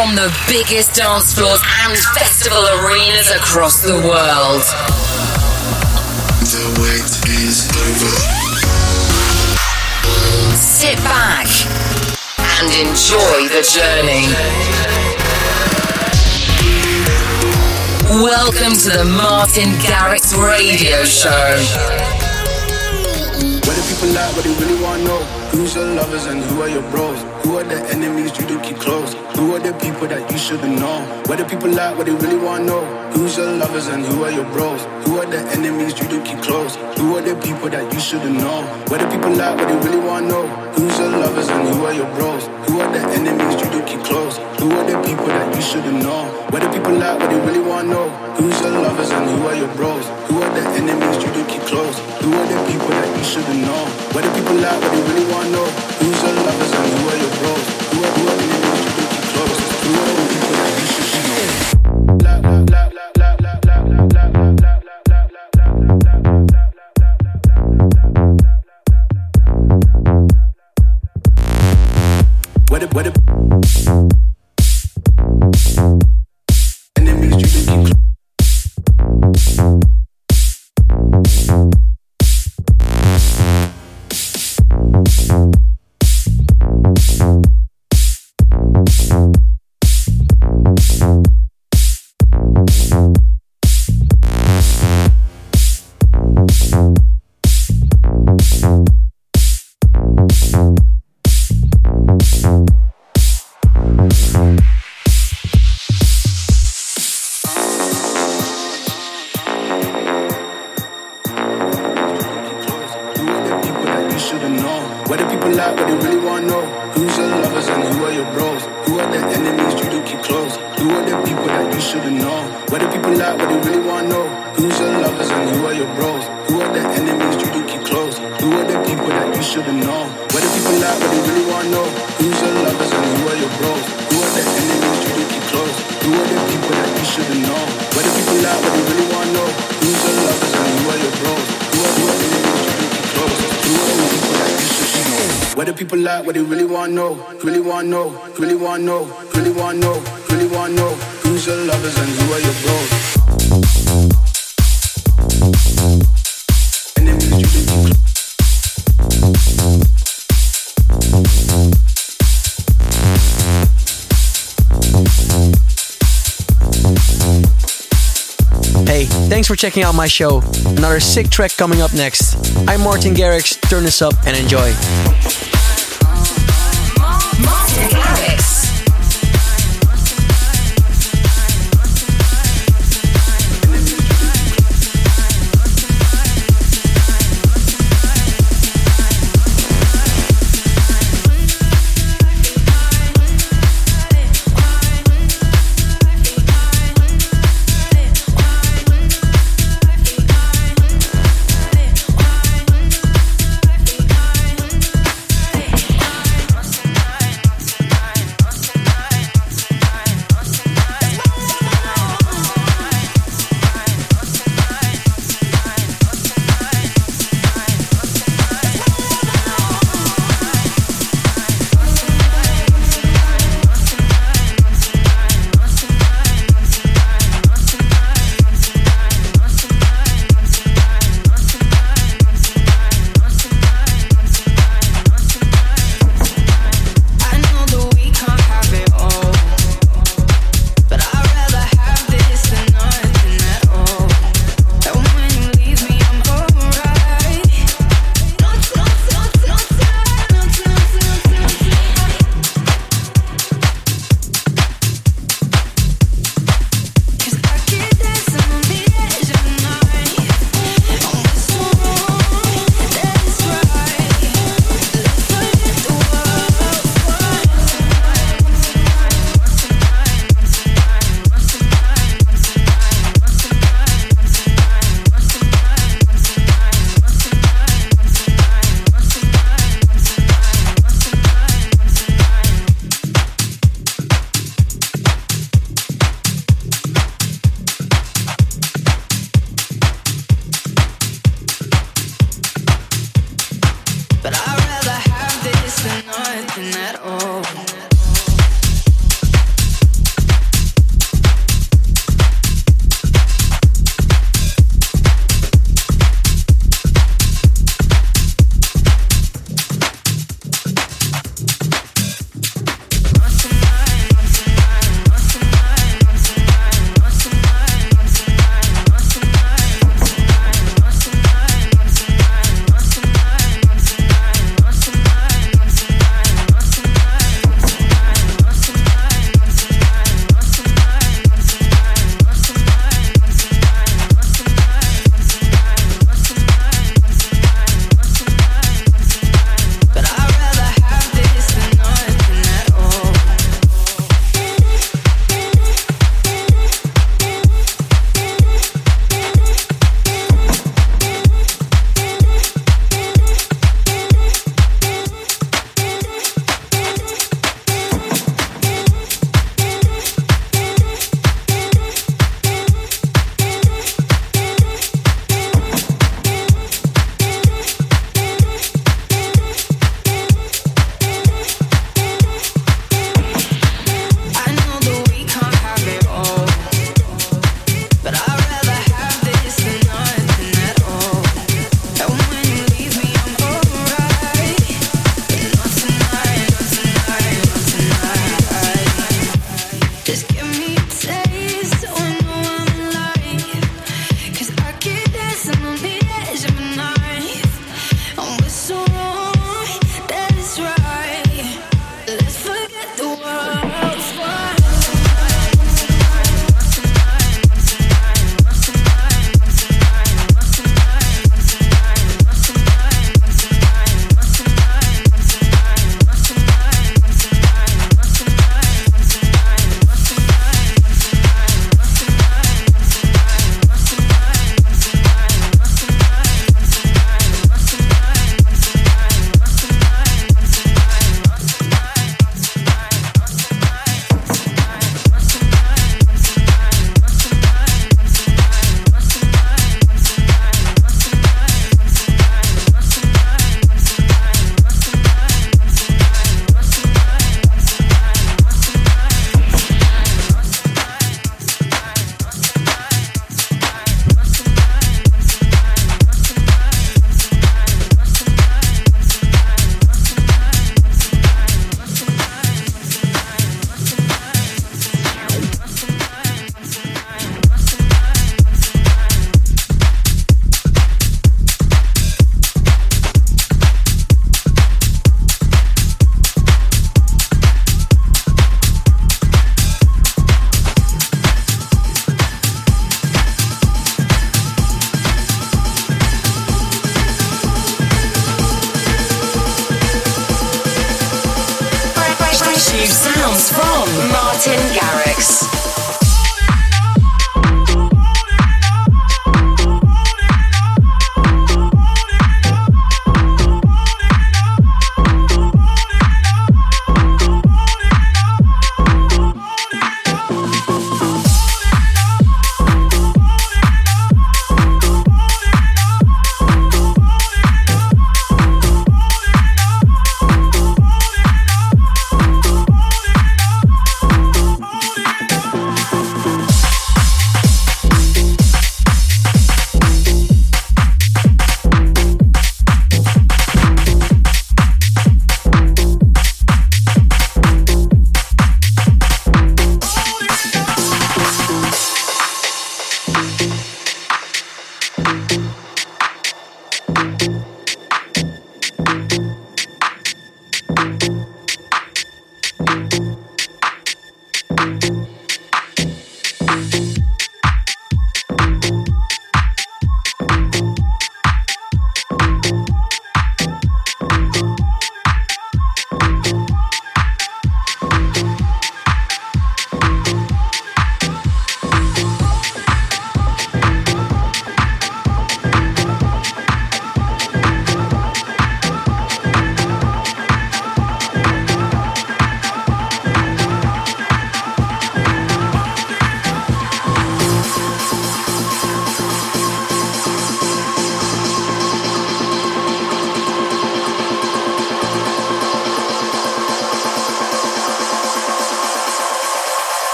from the biggest dance floors and festival arenas across the world. The wait is over. Sit back and enjoy the journey. Welcome to the Martin Garrix Radio Show. People like, what they really wanna know? Who's your lovers and who are your bros? Who are the enemies you do keep close? Who are the people that you shouldn't know? What do people like, what they really wanna know? Who's your lovers and who are your bros? Who are the enemies you do keep close? Who are the people that you shouldn't know? What do people like, what they really wanna know? Who's your lovers and who are your bros? Who are the enemies you do keep close? Who are the people that you shouldn't know? What do people like, what they really wanna know? Who's your lovers and who are your bros? Who are the enemies you do keep close? Who are the people that you shouldn't know? What do people like, what they really wanna know? Who's your lovers and who are your? Who are, who are you do? Who are the people you should blah, What if, what know? Who's your lovers and who are your bros? What do people like, what they really wanna know? Really wanna know? Really wanna know? Really wanna know? Really wanna know? Who's your lovers and who are your bros? Thanks for checking out my show. Another sick track coming up next. I'm Martin Garrix. Turn this up and enjoy.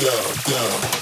go, go.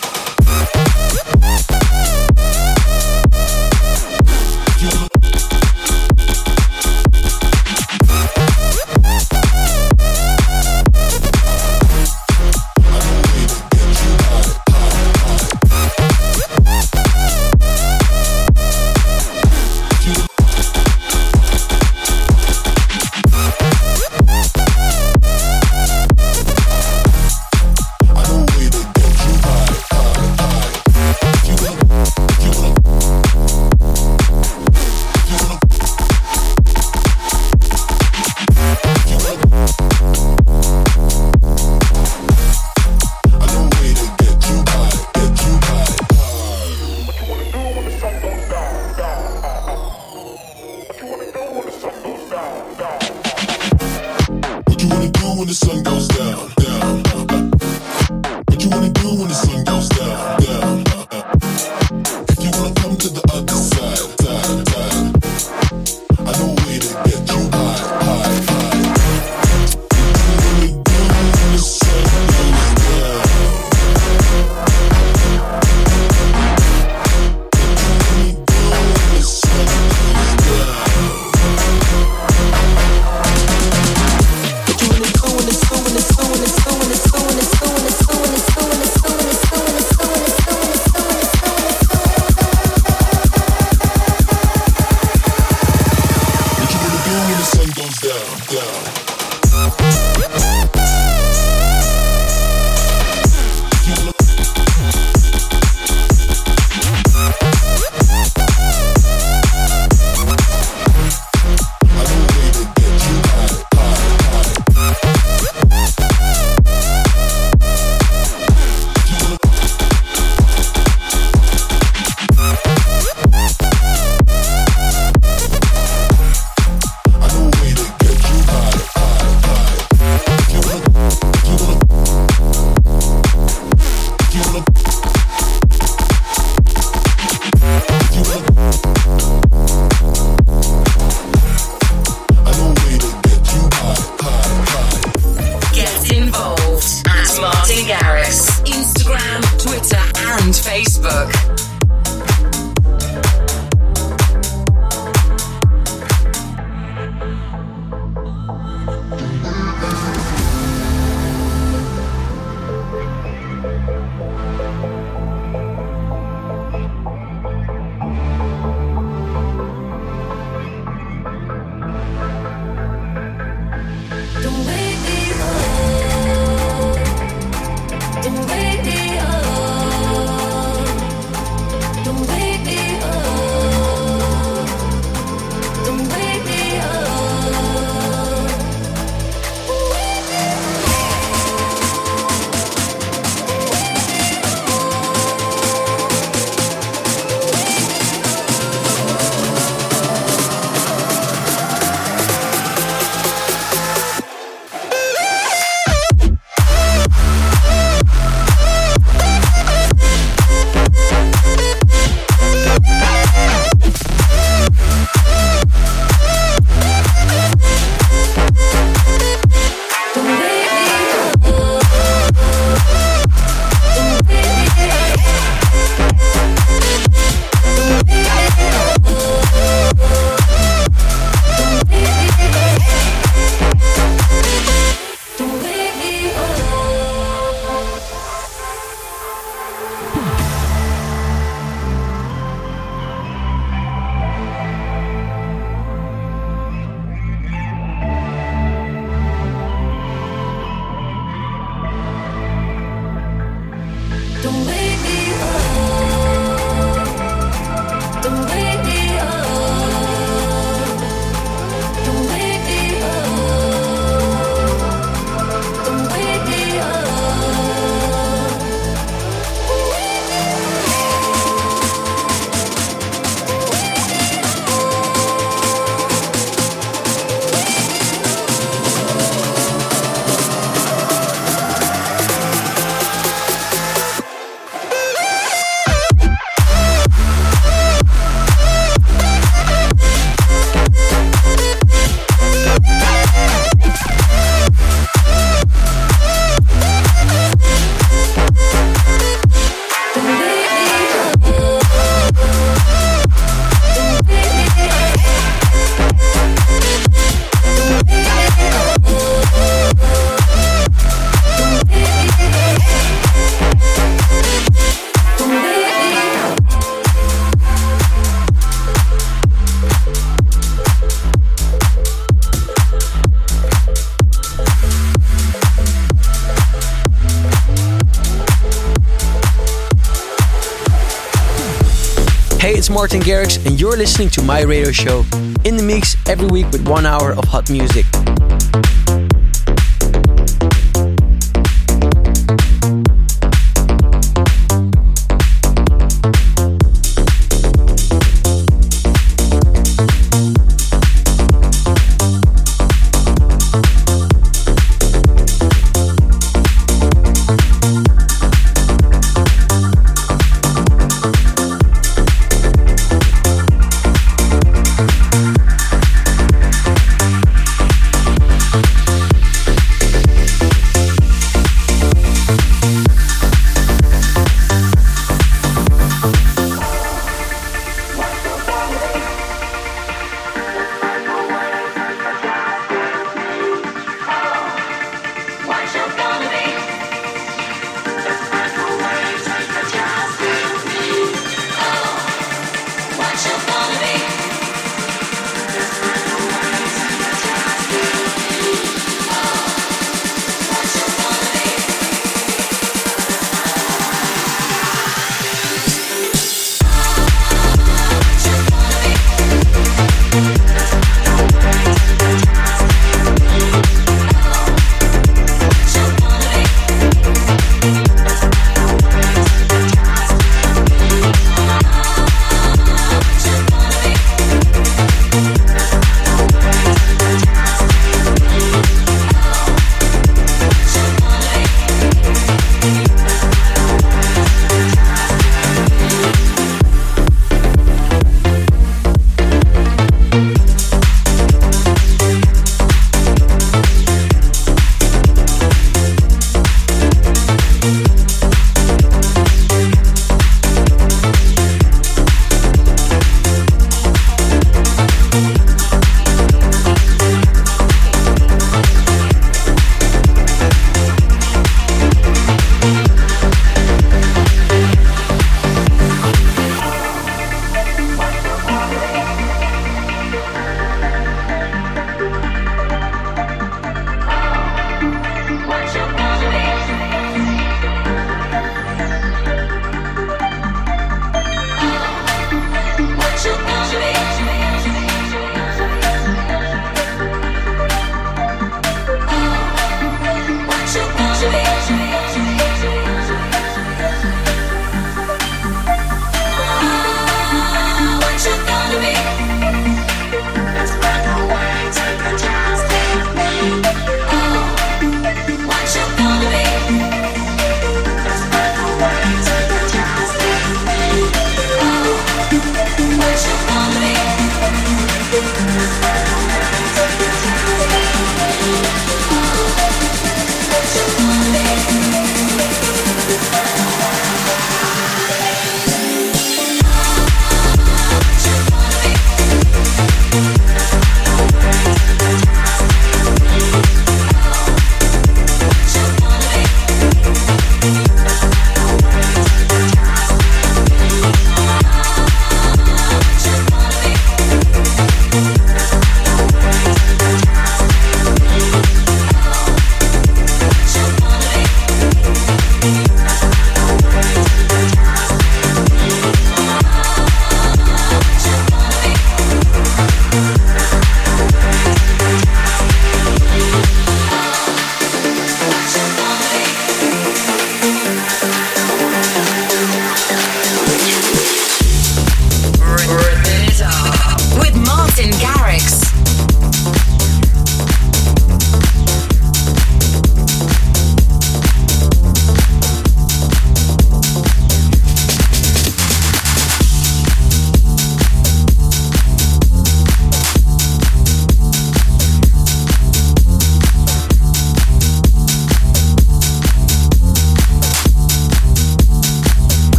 Garrix, and you're listening to my radio show in the mix every week with one hour of hot music.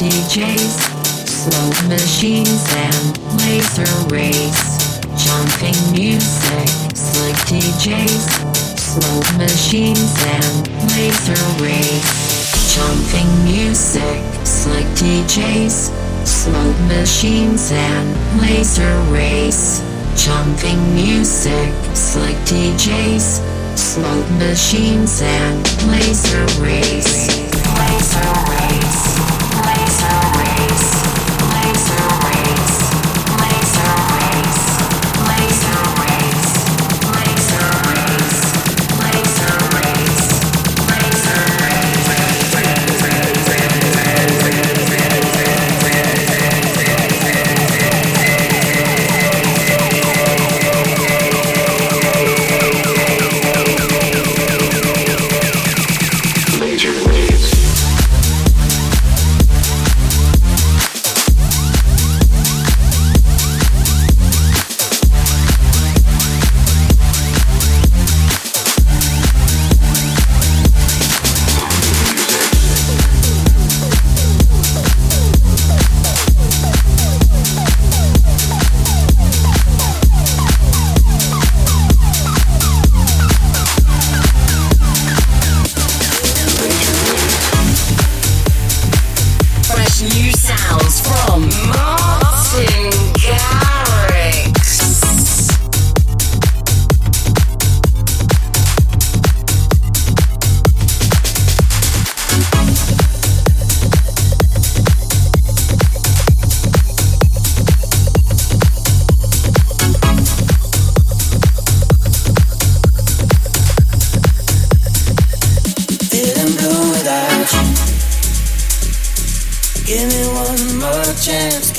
DJs, smoke machines and laser rays. Jumping music, slick DJs, smoke machines and laser rays. Jumping music, slick DJs, smoke machines and laser rays. Jumping music, slick DJs, smoke machines and laser rays. Laser rays.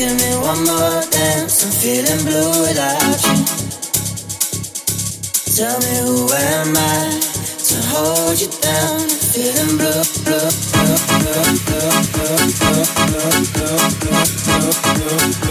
Give me one more dance. I'm feeling blue without you. Tell me who am I to hold you down? Feeling blue, blue, blue, blue, blue, blue, blue, blue, blue, feeling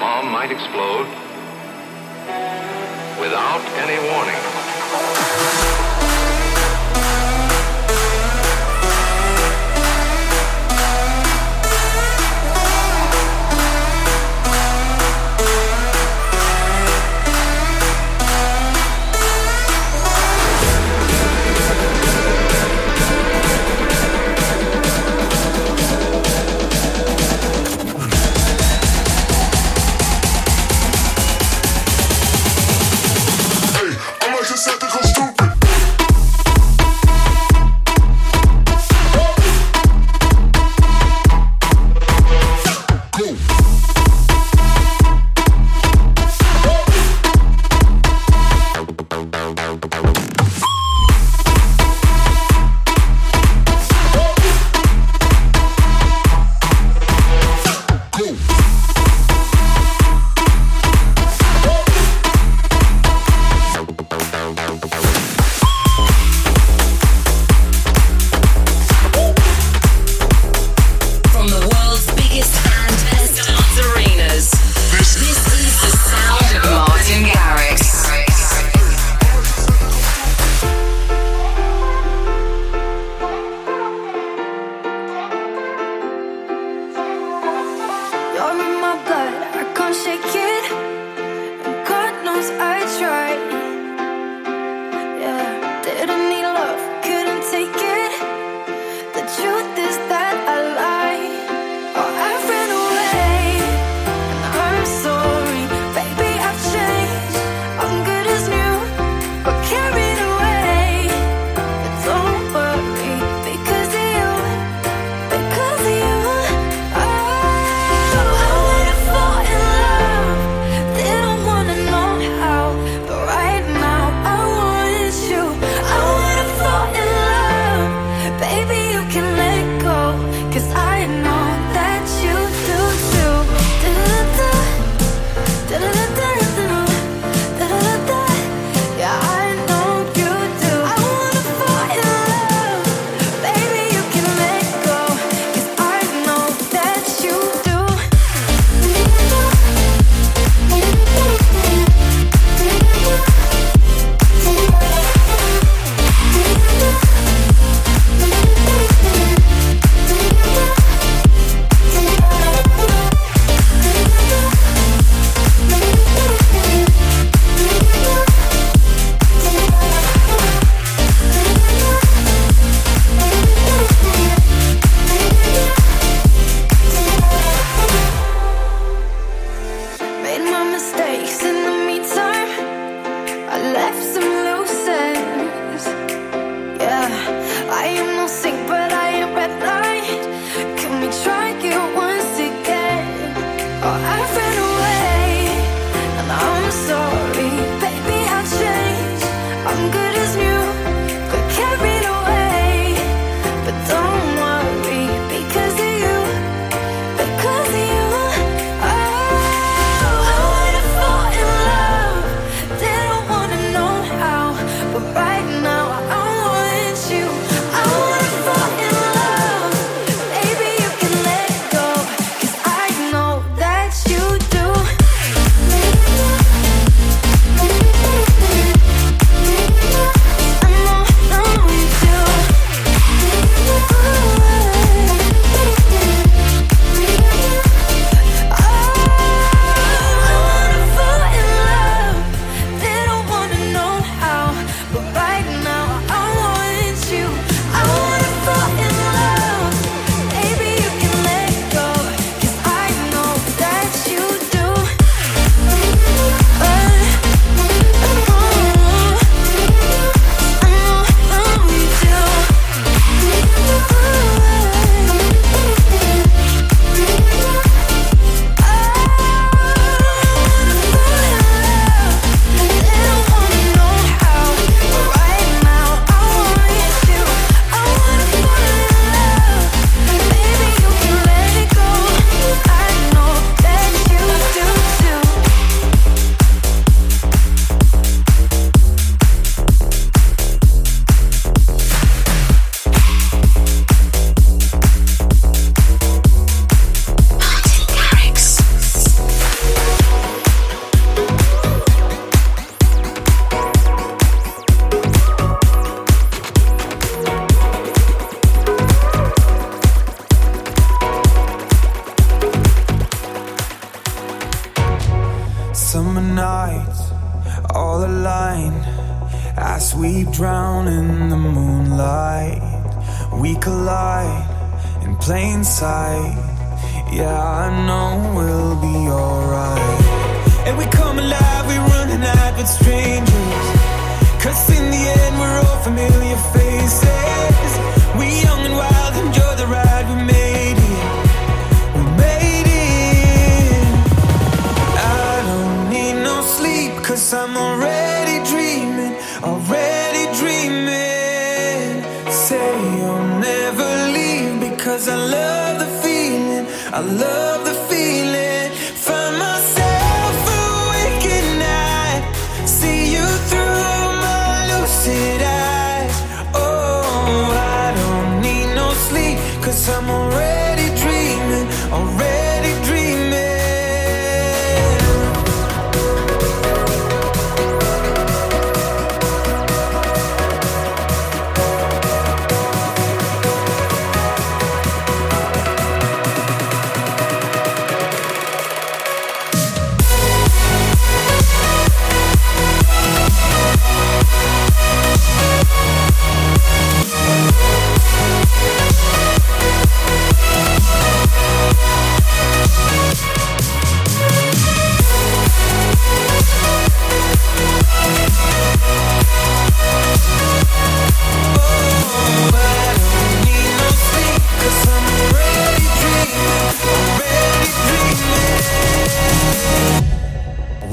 bomb might explode without any warning. We collide in plain sight. Yeah, I know we'll be alright. And we come alive, we running out with strangers. Cause in the end, we're all familiar faces. We young and wild, I love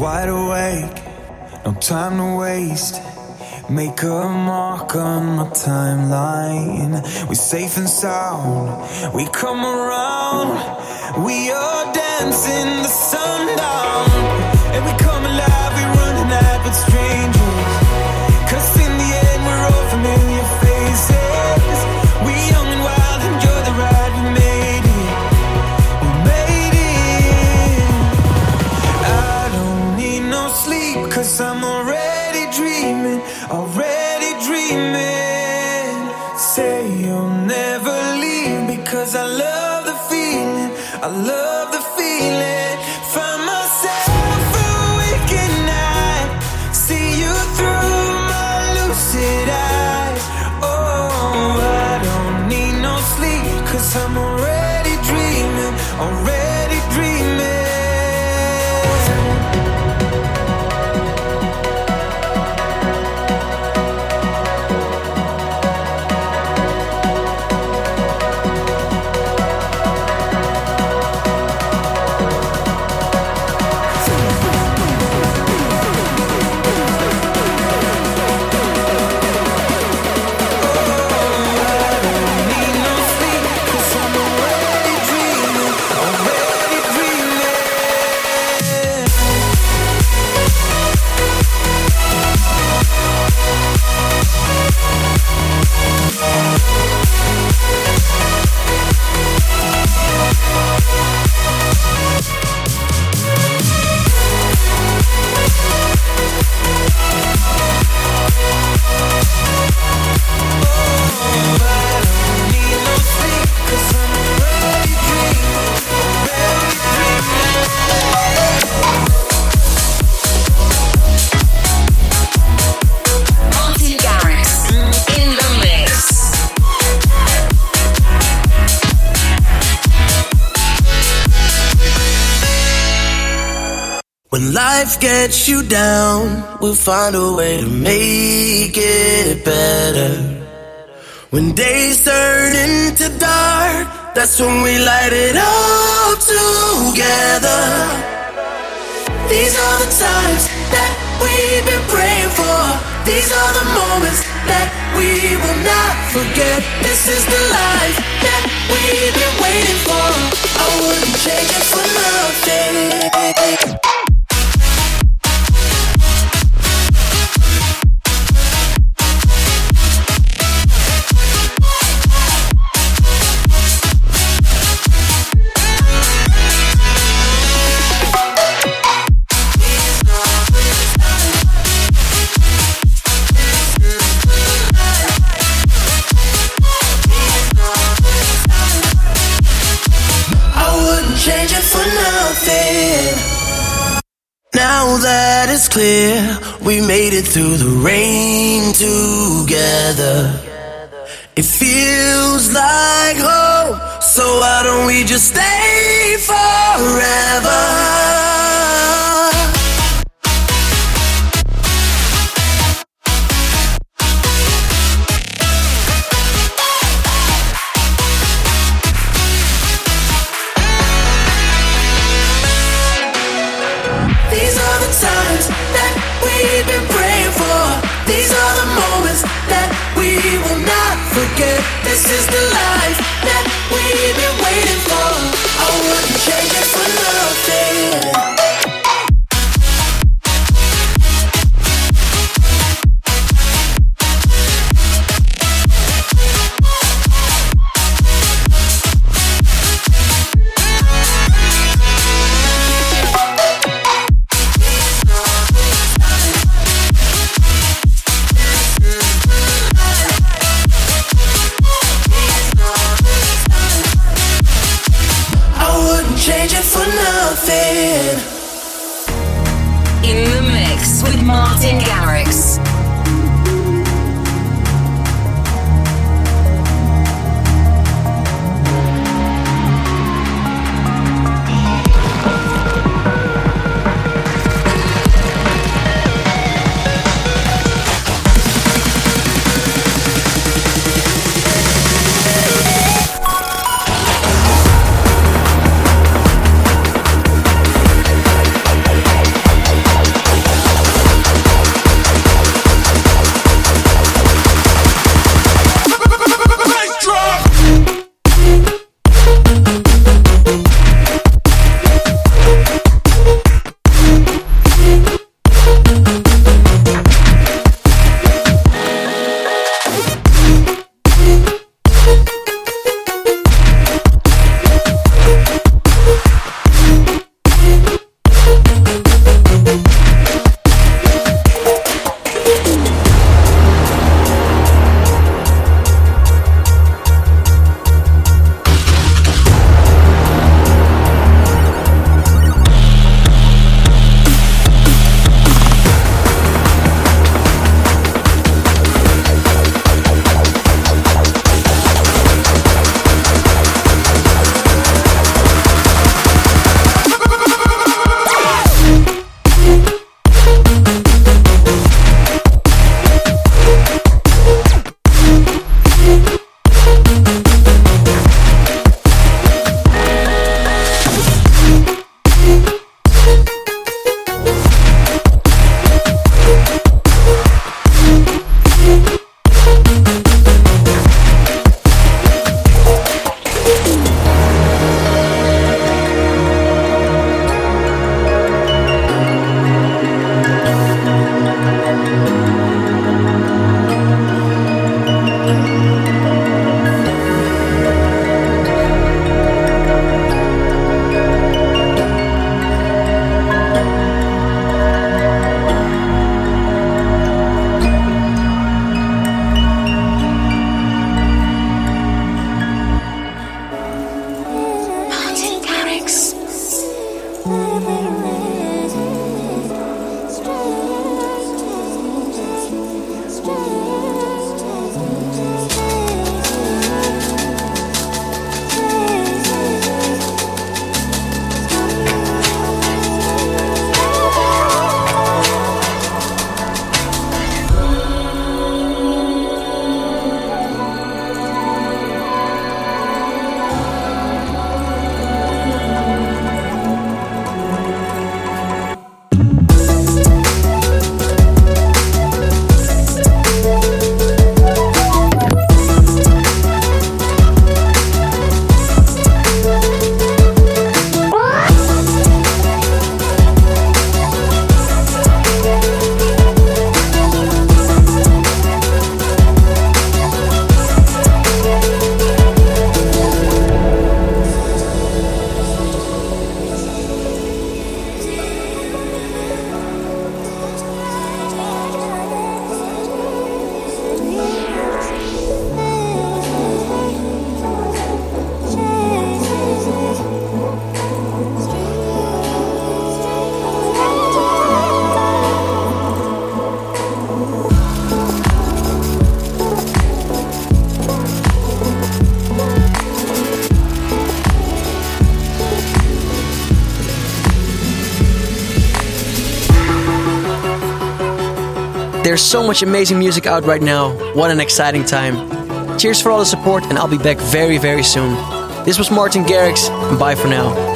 Wide awake, no time to waste. Make a mark on my timeline. We're safe and sound. We come around. We are dancing the sundown. When life gets you down, we'll find a way to make it better. When days turn into dark, that's when we light it all together. These are the times that we've been praying for. These are the moments that we will not forget. This is the life that we've been waiting for. I wouldn't change it for nothing. Now that it's clear, we made it through the rain together. It feels like home, so why don't we just stay forever? So much amazing music out right now. What an exciting time. Cheers for all the support, and I'll be back very, very soon. This was Martin Garrix, and bye for now.